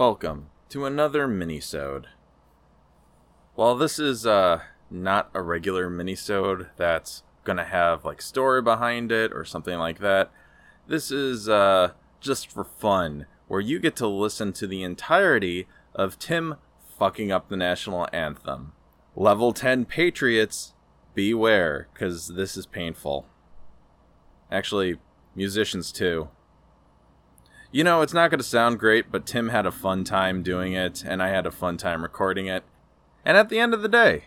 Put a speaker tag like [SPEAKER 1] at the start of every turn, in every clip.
[SPEAKER 1] Welcome to another minisode. While this is uh not a regular minisode that's gonna have like story behind it or something like that, this is uh just for fun, where you get to listen to the entirety of Tim fucking up the national anthem. Level 10 Patriots, beware, because this is painful. Actually, musicians too. You know, it's not going to sound great, but Tim had a fun time doing it, and I had a fun time recording it. And at the end of the day,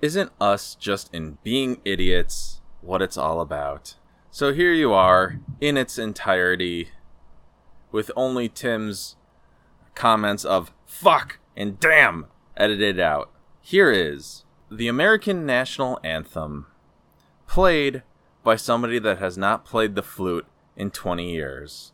[SPEAKER 1] isn't us just in being idiots what it's all about? So here you are, in its entirety, with only Tim's comments of fuck and damn edited out. Here is the American National Anthem, played by somebody that has not played the flute in 20 years.